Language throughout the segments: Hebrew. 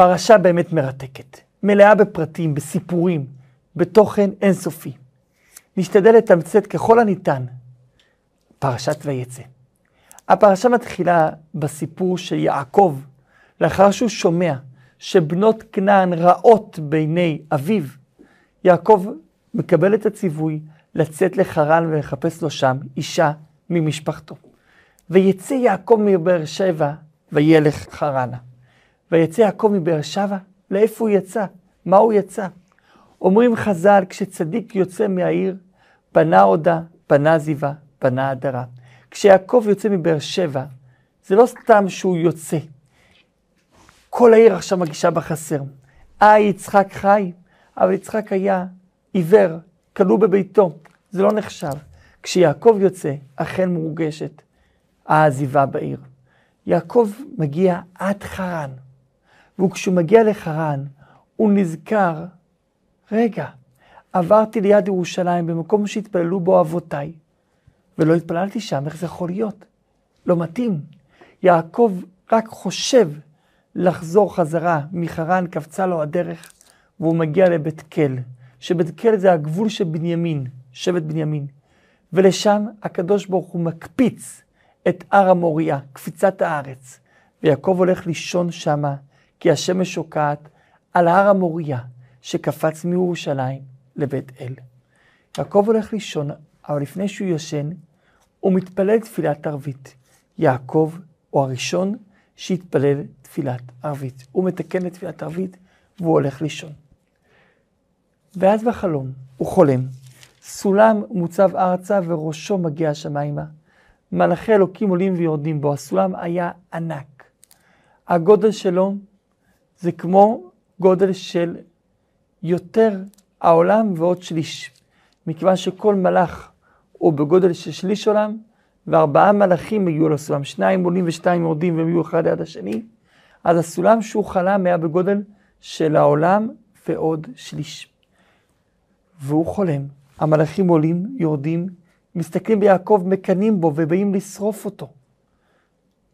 פרשה באמת מרתקת, מלאה בפרטים, בסיפורים, בתוכן אינסופי. נשתדל לתמצת ככל הניתן פרשת ויצא. הפרשה מתחילה בסיפור של יעקב, לאחר שהוא שומע שבנות כנען רעות בעיני אביו, יעקב מקבל את הציווי לצאת לחרן ולחפש לו שם אישה ממשפחתו. ויצא יעקב מבאר שבע וילך חרנה. ויצא יעקב מבאר שבע, לאיפה הוא יצא? מה הוא יצא? אומרים חז"ל, כשצדיק יוצא מהעיר, פנה עודה, פנה זיווה, פנה הדרה. כשיעקב יוצא מבאר שבע, זה לא סתם שהוא יוצא. כל העיר עכשיו מגישה בחסר. אה, יצחק חי, אבל יצחק היה עיוור, כלוא בביתו, זה לא נחשב. כשיעקב יוצא, אכן מורגשת העזיבה בעיר. יעקב מגיע עד חרן, וכשהוא מגיע לחרן, הוא נזכר, רגע, עברתי ליד ירושלים במקום שהתפללו בו אבותיי, ולא התפללתי שם, איך זה יכול להיות? לא מתאים. יעקב רק חושב לחזור חזרה מחרן, קפצה לו הדרך, והוא מגיע לבית כל, שבית כל זה הגבול של בנימין, שבט בנימין. ולשם הקדוש ברוך הוא מקפיץ את הר המוריה, קפיצת הארץ. ויעקב הולך לישון שמה, כי השמש שוקעת על הר המוריה, שקפץ מירושלים לבית אל. יעקב הולך לישון, אבל לפני שהוא ישן, הוא מתפלל תפילת ערבית. יעקב הוא הראשון שהתפלל תפילת ערבית. הוא מתקן את תפילת ערבית והוא הולך לישון. ואז בחלום הוא חולם, סולם מוצב ארצה וראשו מגיע השמיימה. מלאכי אלוקים עולים ויורדים בו. הסולם היה ענק. הגודל שלו זה כמו גודל של יותר העולם ועוד שליש. מכיוון שכל מלאך הוא בגודל של שליש עולם, וארבעה מלאכים הגיעו לסולם, שניים עולים ושתיים יורדים והם יהיו אחד ליד השני, אז הסולם שהוא חלם היה בגודל של העולם ועוד שליש. והוא חולם, המלאכים עולים, יורדים, מסתכלים ביעקב, מקנאים בו ובאים לשרוף אותו.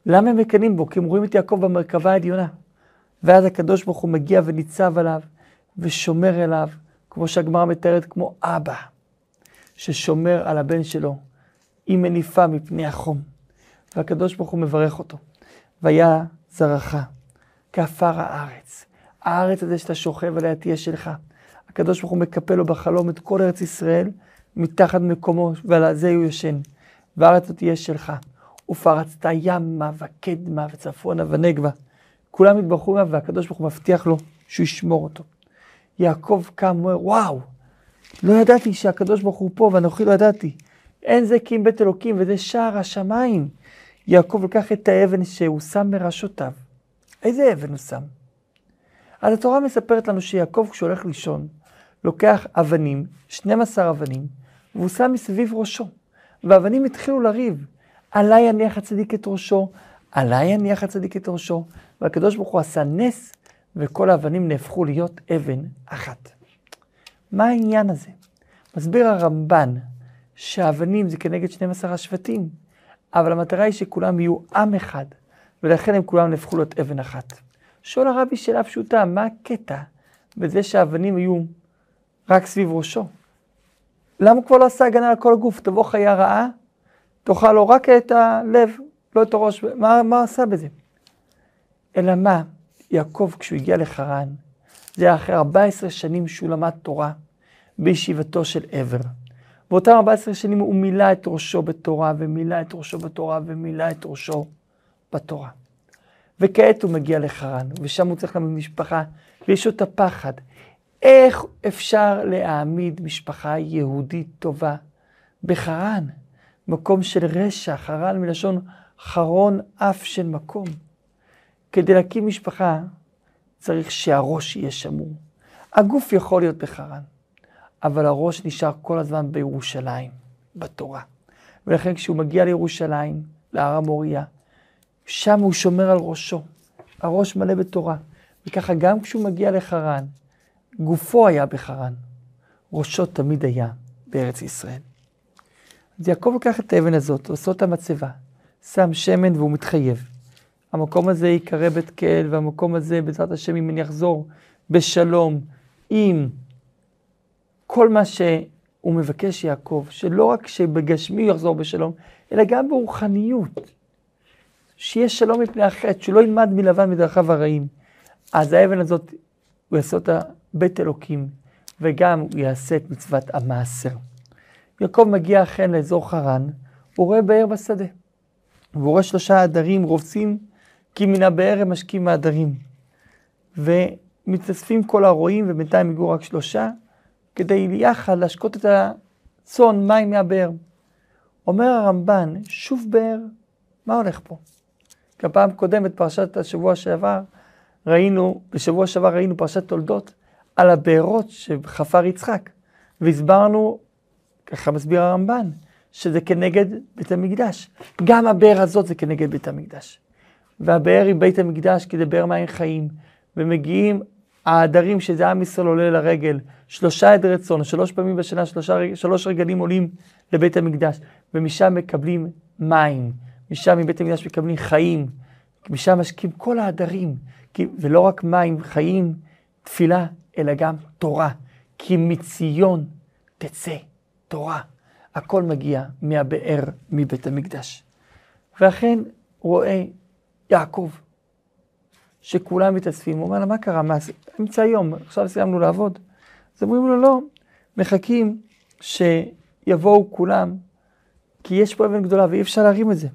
למה הם מקנאים בו? כי הם רואים את יעקב במרכבה העליונה. ואז הקדוש ברוך הוא מגיע וניצב עליו ושומר אליו, כמו שהגמרא מתארת, כמו אבא, ששומר על הבן שלו, עם מניפה מפני החום. והקדוש ברוך הוא מברך אותו. והיה זרעך כעפר הארץ. הארץ הזה שאתה שוכב עליה תהיה שלך. הקדוש ברוך הוא מקפל לו בחלום את כל ארץ ישראל מתחת מקומו, ועל זה הוא ישן. והארץ הזאת תהיה שלך. ופרצת ימה וקדמה וצפונה ונגבה. כולם התברכו ממנו, והקדוש ברוך הוא מבטיח לו שהוא ישמור אותו. יעקב קם, אומר, וואו, לא ידעתי שהקדוש ברוך הוא פה, ואנוכי לא ידעתי. אין זה כי אם בית אלוקים, וזה שער השמיים. יעקב לקח את האבן שהוא שם מראשותיו. איזה אבן הוא שם? אז התורה מספרת לנו שיעקב, כשהוא הולך לישון, לוקח אבנים, 12 אבנים, והוא שם מסביב ראשו. והאבנים התחילו לריב. עליי יניח הצדיק את ראשו, עליי יניח הצדיק את ראשו, והקדוש ברוך הוא עשה נס, וכל האבנים נהפכו להיות אבן אחת. מה העניין הזה? מסביר הרמב"ן שהאבנים זה כנגד 12 השבטים, אבל המטרה היא שכולם יהיו עם אחד, ולכן הם כולם נהפכו להיות אבן אחת. שואל הרבי שאלה פשוטה, מה הקטע בזה שהאבנים היו רק סביב ראשו? למה הוא כבר לא עשה הגנה על כל הגוף? תבוא חיה רעה, תאכל לו רק את הלב, לא את הראש. מה, מה עשה בזה? אלא מה? יעקב, כשהוא הגיע לחרן, זה היה אחרי 14 שנים שהוא למד תורה בישיבתו של עבר. באותם 14 שנים הוא מילא את ראשו בתורה, ומילא את ראשו בתורה, ומילא את ראשו בתורה. וכעת הוא מגיע לחרן, ושם הוא צריך להעמיד משפחה, ויש לו את הפחד. איך אפשר להעמיד משפחה יהודית טובה בחרן? מקום של רשע, חרן מלשון חרון אף של מקום. כדי להקים משפחה צריך שהראש יהיה שמור. הגוף יכול להיות בחרן, אבל הראש נשאר כל הזמן בירושלים, בתורה. ולכן כשהוא מגיע לירושלים, להר המוריה, שם הוא שומר על ראשו. הראש מלא בתורה. וככה גם כשהוא מגיע לחרן, גופו היה בחרן, ראשו תמיד היה בארץ ישראל. אז יעקב לקח את האבן הזאת, עושה אותה מצבה, שם שמן והוא מתחייב. המקום הזה ייקרא בית קהל, והמקום הזה, בעזרת השם, אם אני אחזור בשלום, עם כל מה שהוא מבקש יעקב, שלא רק שבגשמי הוא יחזור בשלום, אלא גם ברוחניות. שיהיה שלום מפני החטא, שהוא לא ילמד מלבן מדרכיו הרעים. אז האבן הזאת, הוא יעשה אותה בית אלוקים, וגם הוא יעשה את מצוות המעשר. יעקב מגיע אכן לאזור חרן, הוא רואה באר בשדה. והוא רואה שלושה עדרים רובצים, כי מן הבאר הם משקים מהעדרים. ומתאספים כל הרועים, ובינתיים הגיעו רק שלושה, כדי יחד להשקות את הצאן מים מהבאר. אומר הרמב"ן, שוב באר, מה הולך פה? כי הפעם קודמת, פרשת השבוע שעבר, ראינו, בשבוע שעבר ראינו פרשת תולדות, על הבארות שחפר יצחק. והסברנו, ככה מסביר הרמב"ן, שזה כנגד בית המקדש. גם הבאר הזאת זה כנגד בית המקדש. והבאר היא בית המקדש כדי באר מים חיים. ומגיעים העדרים שזה עם ישראל עולה לרגל, שלושה עדרי צאן, שלוש פעמים בשנה, שלושה, שלוש רגלים עולים לבית המקדש, ומשם מקבלים מים, משם מבית המקדש מקבלים חיים, משם משקים כל העדרים, ולא רק מים חיים, תפילה, אלא גם תורה, כי מציון תצא תורה. הכל מגיע מהבאר מבית המקדש. ואכן רואה יעקב, שכולם מתאספים, הוא אומר לה, מה קרה? מה, אמצע היום, עכשיו סיימנו לעבוד. אז אומרים לו, לא, מחכים שיבואו כולם, כי יש פה אבן גדולה ואי אפשר להרים את זה.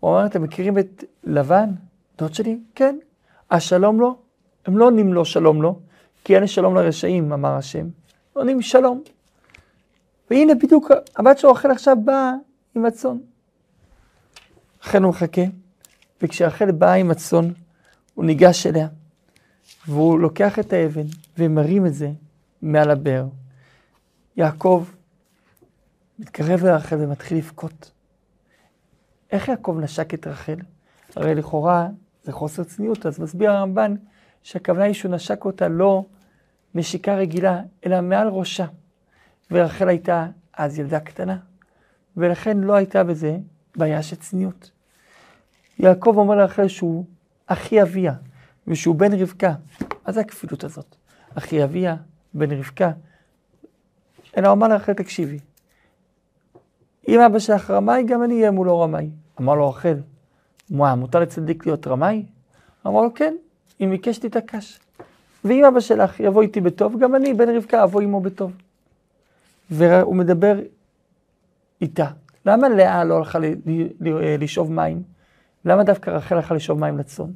הוא אומר, אתם מכירים את לבן, דוד שלי? כן. השלום לו? הם לא עונים לו שלום לו, כי אין שלום לרשעים, אמר השם. עונים שלום. והנה בדיוק הבת שלו רחל עכשיו באה עם הצאן. לכן הוא מחכה, וכשרחל באה עם הצאן, הוא ניגש אליה, והוא לוקח את האבן ומרים את זה מעל הבאר. יעקב מתקרב לרחל ומתחיל לבכות. איך יעקב נשק את רחל? הרי לכאורה זה חוסר צניעות, אז מסביר הרמב"ן שהכוונה היא שהוא נשק אותה לא נשיקה רגילה, אלא מעל ראשה. ורחל הייתה אז ילדה קטנה, ולכן לא הייתה בזה בעיה של צניעות. יעקב אומר לרחל שהוא אחי אביה, ושהוא בן רבקה. מה זה הכפילות הזאת? אחי אביה, בן רבקה. אלא הוא אמר לרחל, תקשיבי, אם אבא שלך רמאי, גם אני אהיה מולו רמאי. אמר לו רחל, מה, מותר לצדיק להיות רמאי? אמר לו, כן, אם ביקש תתעקש. ואם אבא שלך יבוא איתי בטוב, גם אני, בן רבקה, אבוא עמו בטוב. והוא מדבר איתה. למה לאה לא הלכה לשאוב מים? למה דווקא רחל הלכה לשאוב מים לצאן?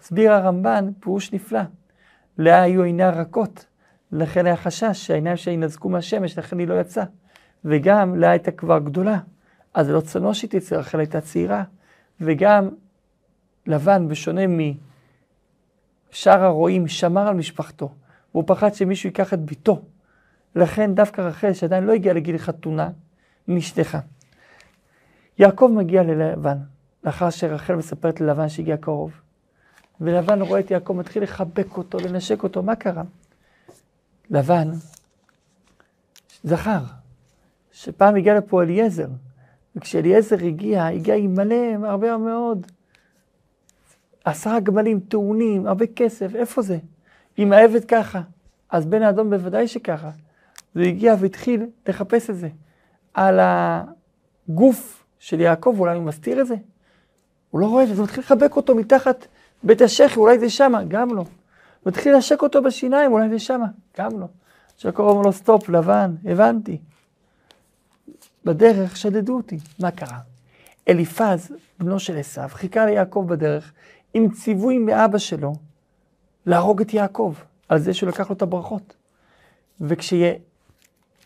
מסביר הרמב"ן פירוש נפלא. לאה היו עיניה רכות, לכן היה חשש שהעיניים שלה ינזקו מהשמש, לכן היא לא יצאה. וגם לאה הייתה כבר גדולה, אז לא צנוע שהיא תצא, רחל הייתה צעירה. וגם לבן, בשונה משאר הרועים, שמר על משפחתו, והוא פחד שמישהו ייקח את ביתו. לכן דווקא רחל, שעדיין לא הגיעה לגיל חתונה, נשלחה. יעקב מגיע ללבן, לאחר שרחל מספרת ללבן שהגיע קרוב. ולבן רואה את יעקב, מתחיל לחבק אותו, לנשק אותו, מה קרה? לבן זכר, שפעם הגיע לפה אליעזר, וכשאליעזר הגיע, הגיע עם מלא, הרבה מאוד, עשרה גמלים טעונים, הרבה כסף, איפה זה? עם העבד ככה. אז בן האדום בוודאי שככה. זה הגיע והתחיל לחפש את זה. על הגוף של יעקב, אולי הוא מסתיר את זה? הוא לא רואה את זה, הוא מתחיל לחבק אותו מתחת בית השחי, אולי זה שמה, גם לא. מתחיל לשק אותו בשיניים, אולי זה שמה, גם לא. שיעקב אומר לו, סטופ, לבן, הבנתי. בדרך שדדו אותי, מה קרה? אליפז, בנו של עשיו, חיכה ליעקב בדרך עם ציווי מאבא שלו להרוג את יעקב, על זה שהוא לקח לו את הברכות.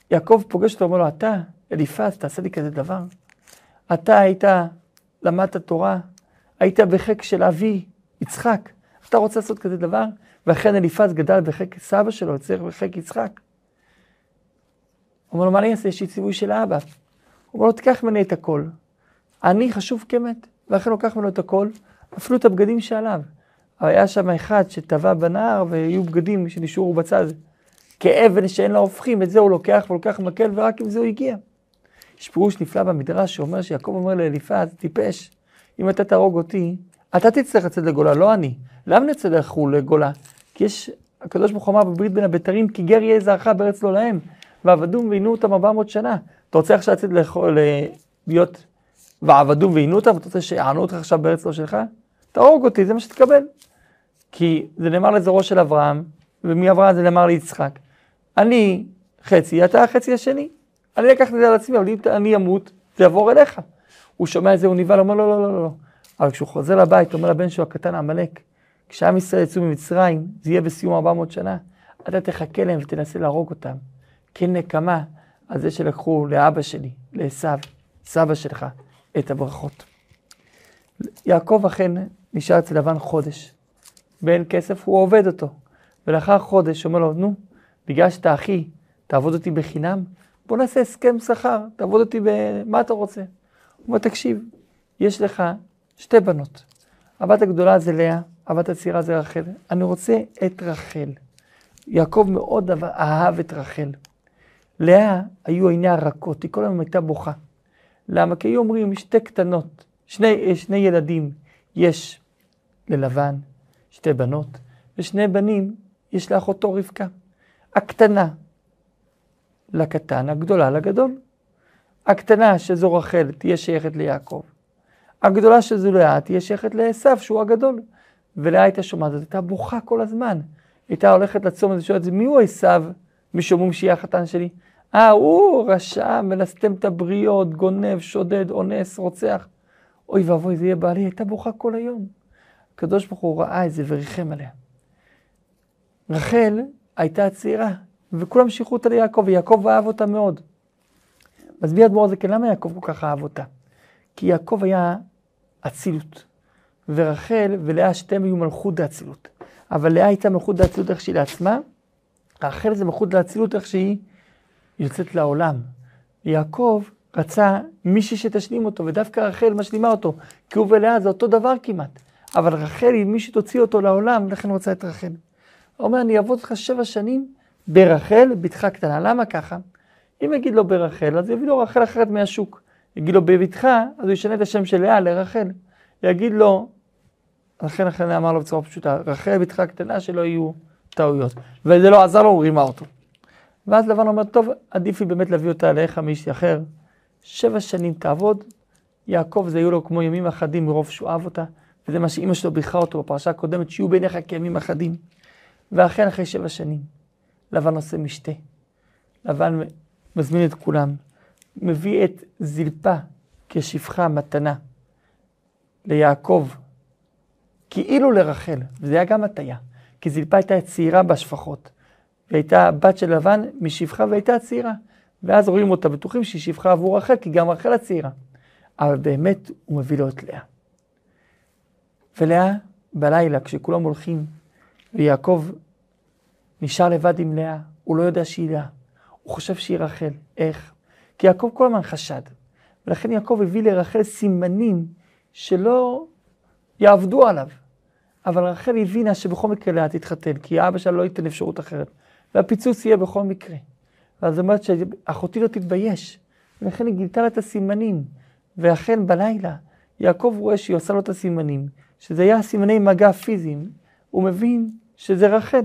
וכשיעקב פוגש אותו, אומר לו, אתה, אליפז, תעשה לי כזה דבר. אתה היית, למדת תורה, היית בחק של אבי, יצחק. אתה רוצה לעשות כזה דבר? ואכן אליפז גדל בחק סבא שלו, יצטרך בחק יצחק. אומר לו, מה אני אעשה? יש לי ציווי של האבא. אומר לו, תיקח ממני את הכל. אני חשוב כמת. ואכן לוקח ממנו את הכל, אפילו את הבגדים שעליו. היה שם אחד שטבע בנהר והיו בגדים שנשארו בצד. כאבן שאין לה הופכים, את זה הוא לוקח ולוקח מקל ורק עם זה הוא הגיע. יש פירוש נפלא במדרש שאומר שיעקב אומר לאליפז, טיפש, אם אתה תהרוג אותי, אתה תצטרך לצאת לגולה, לא אני. למה נצא לחו"ל לגולה? כי יש, הקדוש ברוך הוא אמר בברית בין הבתרים, כי גר יהיה זרעך בארץ לא להם, ועבדום ועינו אותם 400 שנה. אתה רוצה עכשיו לצאת לחול, להיות ועבדום ועינו אותם, ואתה רוצה שיענו אותך עכשיו בארץ לא שלך? תהרוג אותי, זה מה שתקבל. כי זה נאמר לזרוע של אברהם, ומאברהם זה נאמר ליצחק. אני חצי, אתה החצי השני. אני לקחתי את זה על עצמי, אבל אם אני אמות, זה יעבור אליך. הוא שומע את זה, הוא נבהל, אומר לא, לא, לא, לא. לא. אבל כשהוא חוזר לבית, אומר לבן שלו הקטן, עמלק, כשעם ישראל יצאו ממצרים, זה יהיה בסיום 400 שנה, אתה תחכה להם ותנסה להרוג אותם. כן נקמה על זה שלקחו לאבא שלי, לעשו, סבא שלך, את הברכות. יעקב אכן נשאר אצל לבן חודש, ואין כסף, הוא עובד אותו. ולאחר חודש אומר לו, נו, בגלל שאתה אחי, תעבוד אותי בחינם? בוא נעשה הסכם שכר, תעבוד אותי ב... מה אתה רוצה? הוא אומר, תקשיב, יש לך שתי בנות. הבת הגדולה זה לאה, הבת הצעירה זה רחל. אני רוצה את רחל. יעקב מאוד אהב את רחל. לאה היו עיניה רכות, היא כל היום הייתה בוכה. למה? כי היו אומרים, שתי קטנות, שני, שני ילדים יש ללבן, שתי בנות, ושני בנים יש לאחותו רבקה. הקטנה לקטן, הגדולה לגדול. הקטנה שזו רחל תהיה שייכת ליעקב. הגדולה שזו לאה תהיה שייכת לעשו שהוא הגדול. ולאה הייתה שומעת, זאת הייתה בוכה כל הזמן. הייתה הולכת לצום הזה, שואלת, מי הוא עשו? משומעים שיהיה החתן שלי. אה, הוא רשע, מנסתם את הבריות, גונב, שודד, אונס, רוצח. אוי ואבוי, זה יהיה בעלי, הייתה בוכה כל היום. הקדוש ברוך הוא ראה את זה וריחם עליה. רחל הייתה צעירה, וכולם שייכו אותה ליעקב, ויעקב אהב אותה מאוד. מסביר אדמו"ר כן, למה יעקב כל כך אהב אותה? כי יעקב היה אצילות, ורחל ולאה שתיהם היו מלכות דאצילות. אבל לאה הייתה מלכות דאצילות איך שהיא לעצמה, רחל זה מלכות דאצילות איך שהיא יוצאת לעולם. יעקב רצה מישהי שתשלים אותו, ודווקא רחל משלימה אותו, כי הוא ולאה זה אותו דבר כמעט. אבל רחל היא מי שתוציא אותו לעולם, לכן רוצה את רחל. אומר, אני אעבוד אותך שבע שנים ברחל, בתך קטנה. למה ככה? אם יגיד לו ברחל, אז יביא לו רחל אחרת מהשוק. יגיד לו בבתך, אז הוא ישנה את השם של לאה לרחל. יגיד לו, לכן לכן אמר לו בצורה פשוטה, רחל בתך קטנה שלא יהיו טעויות. וזה לא עזר לו, הוא רימה אותו. ואז לבן אומר, טוב, עדיף לי באמת להביא אותה לאיך מישהי אחר. שבע שנים תעבוד, יעקב זה יהיו לו כמו ימים אחדים מרוב שהוא אהב אותה, וזה מה שאימא שלו ביכה אותו בפרשה הקודמת, שיהיו בעיניך כימים אחדים. ואכן אחרי שבע שנים, לבן עושה משתה. לבן מזמין את כולם, מביא את זלפה כשפחה מתנה ליעקב, כאילו לרחל, וזה היה גם הטיה, כי זלפה הייתה צעירה בשפחות, והייתה בת של לבן משפחה והייתה צעירה. ואז רואים אותה, בטוחים שהיא שפחה עבור רחל, כי גם רחל הצעירה. אבל באמת הוא מביא לו את לאה. ולאה, בלילה, כשכולם הולכים, ויעקב נשאר לבד עם לאה, הוא לא יודע שהיא לאה. הוא חושב שהיא רחל. איך? כי יעקב כל הזמן חשד. ולכן יעקב הביא לרחל סימנים שלא יעבדו עליו. אבל רחל הבינה שבכל מקרה לאה תתחתן, כי האבא שלה לא ייתן אפשרות אחרת. והפיצוץ יהיה בכל מקרה. ואז אומרת שאחותי לא תתבייש. ולכן היא גילתה לה את הסימנים. ואכן בלילה, יעקב רואה שהיא עושה לו את הסימנים, שזה היה סימני מגע פיזיים. הוא מבין שזה רחל.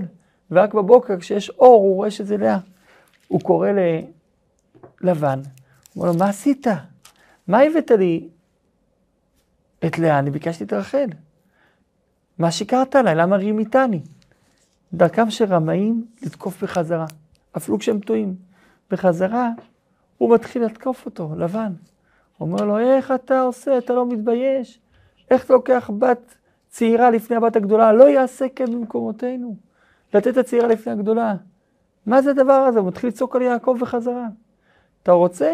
ורק בבוקר, כשיש אור, הוא רואה שזה לאה. הוא קורא ללבן, הוא אומר לו, מה עשית? מה הבאת לי את לאה? אני ביקשתי את רחל. מה שיקרת עליי? למה רימיתני? דרכם של רמאים לתקוף בחזרה. אפילו כשהם טועים. בחזרה, הוא מתחיל לתקוף אותו, לבן. הוא אומר לו, איך אתה עושה? אתה לא מתבייש? איך אתה לוקח בת צעירה לפני הבת הגדולה? לא יעשה כן במקומותינו. לתת הצעירה לפני הגדולה. מה זה הדבר הזה? הוא מתחיל לצעוק על יעקב בחזרה. אתה רוצה?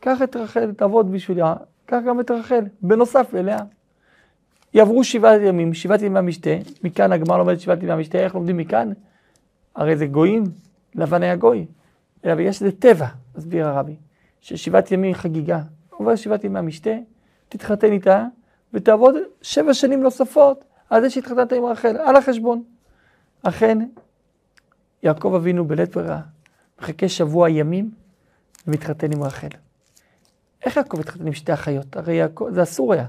קח את רחל, תעבוד בשבילה, קח גם את רחל, בנוסף אליה. יעברו שבעת ימים, שבעת ימי המשתה, מכאן הגמר לומד שבעת ימי המשתה, איך לומדים מכאן? הרי זה גויים, לבן היה גוי. אלא יש איזה טבע, מסביר הרבי, ששבעת ימים חגיגה. עובר שבעת ימי המשתה, תתחתן איתה, ותעבוד שבע שנים נוספות על זה שהתחתנת עם רחל, על החשבון. אכן, יעקב אבינו בלית ברירה, מחכה שבוע ימים ומתחתן עם רחל. איך יעקב התחתן עם שתי אחיות? הרי יעקב, זה אסור היה.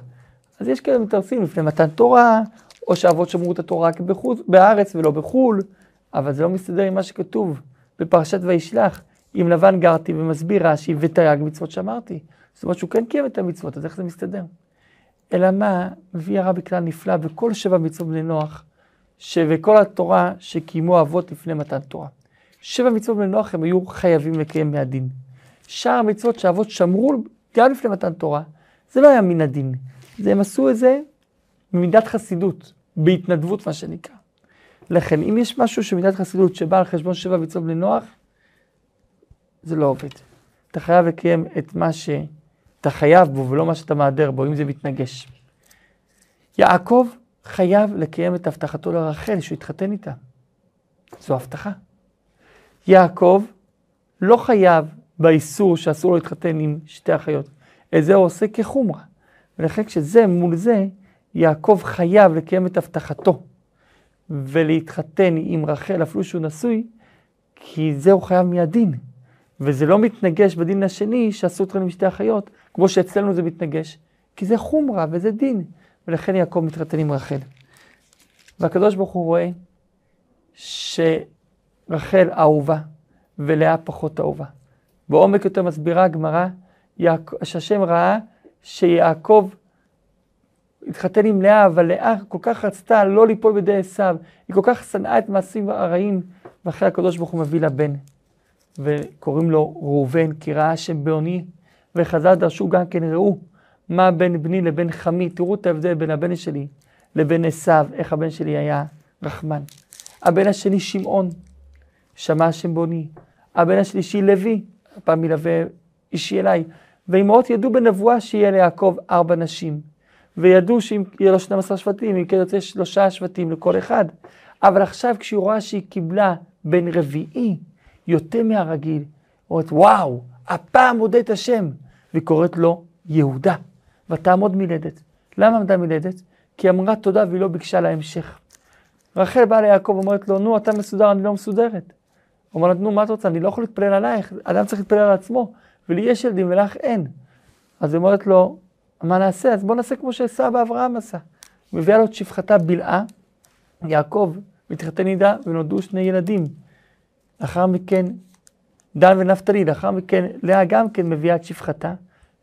אז יש כאלה מתרסים לפני מתן תורה, או שאבות שמרו את התורה רק בחוץ, בארץ ולא בחו"ל, אבל זה לא מסתדר עם מה שכתוב בפרשת וישלח. עם לבן גרתי ומסביר רש"י ותרי"ג מצוות שאמרתי. זאת אומרת שהוא כן קיים את המצוות, אז איך זה מסתדר? אלא מה, מביא הרבי כלל נפלא בכל שבע מצוות בני נוח, וכל התורה שקיימו אבות לפני מתן תורה. שבע מצוות בני נוח הם היו חייבים לקיים מהדין. שאר המצוות שאבות שמרו גם לפני מתן תורה, זה לא היה מן הדין. זה הם עשו את זה ממידת חסידות, בהתנדבות מה שנקרא. לכן, אם יש משהו שמידת חסידות שבא על חשבון שבע מצוות בני נוח, זה לא עובד. אתה חייב לקיים את מה שאתה חייב בו ולא מה שאתה מהדר בו, אם זה מתנגש. יעקב חייב לקיים את הבטחתו לרחל, שהוא יתחתן איתה. זו הבטחה. יעקב לא חייב באיסור שאסור לו להתחתן עם שתי אחיות. את זה הוא עושה כחומרה. ולכן כשזה מול זה, יעקב חייב לקיים את הבטחתו ולהתחתן עם רחל, אפילו שהוא נשוי, כי זה הוא חייב מהדין. וזה לא מתנגש בדין השני שעשו אתכם עם שתי אחיות, כמו שאצלנו זה מתנגש, כי זה חומרה וזה דין, ולכן יעקב מתחתן עם רחל. והקדוש ברוך הוא רואה שרחל אהובה ולאה פחות אהובה. בעומק יותר מסבירה הגמרא, שהשם ראה שיעקב התחתן עם לאה, אבל לאה כל כך רצתה לא ליפול בידי עשיו, היא כל כך שנאה את מעשים הרעים, ואחרי הקדוש ברוך הוא מביא לה בן. וקוראים לו ראובן, כי ראה השם בעוני, וחז"ל דרשו גם כן, ראו מה בין בני לבין חמי, תראו את ההבדל בין הבן שלי לבין עשיו, איך הבן שלי היה רחמן. הבן השני שמעון, שמע השם בעוני. הבן השלישי לוי, הפעם ילווה אישי אליי. ואמהות ידעו בנבואה שיהיה ליעקב ארבע נשים. וידעו שאם יהיה לו 12 שבטים, אם כן יוצא שלושה שבטים לכל אחד. אבל עכשיו כשהיא רואה שהיא קיבלה בן רביעי, יותר מהרגיל, אומרת, וואו, הפעם מודה את השם, והיא קוראת לו יהודה, ותעמוד מלדת. למה עמדה מלדת? כי היא אמרה תודה והיא לא ביקשה להמשך. רחל באה ליעקב ואומרת לו, נו, אתה מסודר, אני לא מסודרת. הוא אומר לה, נו, מה את רוצה? אני לא יכול להתפלל עלייך, אדם צריך להתפלל על עצמו, ולי יש ילדים ולך אין. אז היא אומרת לו, מה נעשה? אז בוא נעשה כמו שסבא אברהם עשה. מביאה לו את שפחתה בלעה, יעקב מתחתן איתה ונולדו שני ילדים. לאחר מכן דן ונפתלי, לאחר מכן לאה גם כן מביאה את שפחתה,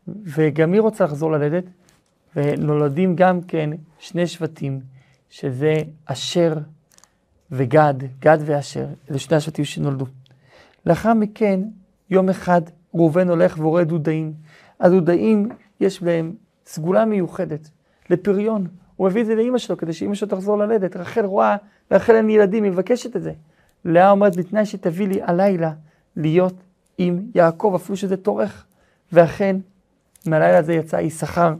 וגם היא רוצה לחזור ללדת, ונולדים גם כן שני שבטים, שזה אשר וגד, גד ואשר, אלה שני השבטים שנולדו. לאחר מכן, יום אחד ראובן הולך ורואה דודאים. הדודאים, יש בהם סגולה מיוחדת לפריון. הוא מביא את זה לאימא שלו כדי שאימא שלו תחזור ללדת. רחל רואה, רחל אין ילדים, היא מבקשת את זה. לאה אומרת, בתנאי שתביא לי הלילה להיות עם יעקב, אפילו שזה טורך. ואכן, מהלילה הזה יצא יששכר,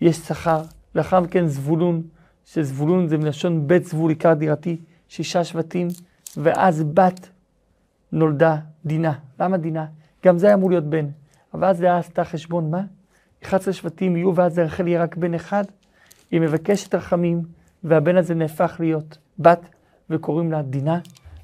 יש שכר. לאחר מכן זבולון, שזבולון זה מלשון בית זבול, עיקר דירתי, שישה שבטים, ואז בת נולדה דינה. למה דינה? גם זה היה אמור להיות בן. אבל אז לאה עשתה חשבון, מה? 11 שבטים יהיו, ואז לרחל יהיה רק בן אחד. היא מבקשת רחמים, והבן הזה נהפך להיות בת, וקוראים לה דינה.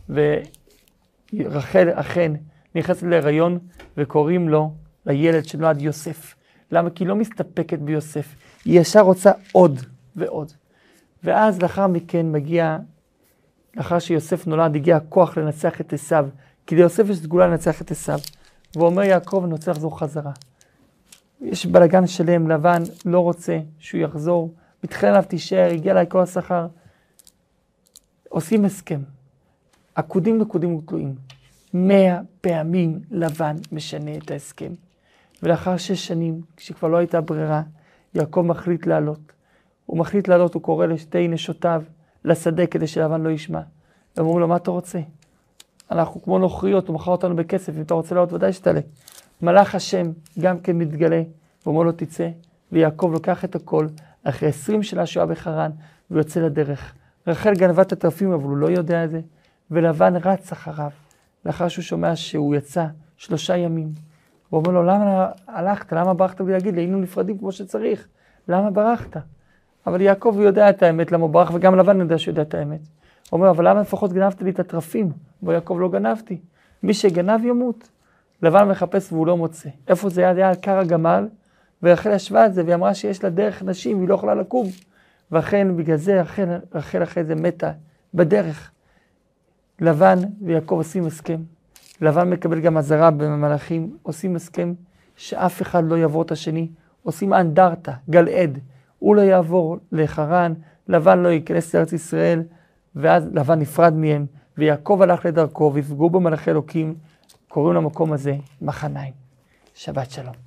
ורחל אכן נכנסת להיריון וקוראים לו, לילד שנולד יוסף. למה? כי היא לא מסתפקת ביוסף, היא ישר רוצה עוד ועוד. ואז לאחר מכן מגיע, לאחר שיוסף נולד, הגיע הכוח לנצח את עשיו, כי ליוסף יש סגולה לנצח את עשיו. ואומר יעקב, אני רוצה לחזור חזרה. יש בלאגן שלם, לבן לא רוצה שהוא יחזור, מתחיל עליו תישאר, הגיע אליי כל השכר. עושים הסכם. עקודים נקודים ותלויים. מאה פעמים לבן משנה את ההסכם. ולאחר שש שנים, כשכבר לא הייתה ברירה, יעקב מחליט לעלות. הוא מחליט לעלות, הוא קורא לשתי נשותיו לשדה כדי שלבן לא ישמע. ואומרים לו, מה אתה רוצה? אנחנו כמו נוכריות, הוא מכר אותנו בכסף, אם אתה רוצה לעלות, ודאי שתעלה. מלאך השם גם כן מתגלה, ואומר לו, תצא. ויעקב לוקח את הכל, אחרי עשרים שנה שהוא היה בחרן, ויוצא לדרך. רחל גנבה את התרפים, אבל הוא לא יודע את זה. ולבן רץ אחריו, לאחר שהוא שומע שהוא יצא שלושה ימים. הוא אומר לו, למה הלכת? למה ברחת בלי להגיד? היינו נפרדים כמו שצריך. למה ברחת? אבל יעקב יודע את האמת, למה הוא ברח, וגם לבן יודע שהוא יודע את האמת. הוא אומר, אבל למה לפחות גנבת לי את התרפים? ויעקב לא גנבתי. מי שגנב ימות. לבן מחפש והוא לא מוצא. איפה זה היה? זה היה על כר הגמל, ורחל ישבה על זה והיא אמרה שיש לה דרך נשים, והיא לא יכולה לקום. ואכן, בגלל זה רחל אחרי זה מתה בדרך. לבן ויעקב עושים הסכם. לבן מקבל גם אזהרה במלאכים, עושים הסכם שאף אחד לא יעבור את השני. עושים אנדרטה, גלעד. הוא לא יעבור לחרן, לבן לא ייכנס לארץ ישראל, ואז לבן נפרד מהם, ויעקב הלך לדרכו, ויפגעו במלאכי אלוקים, קוראים למקום הזה מחניים. שבת שלום.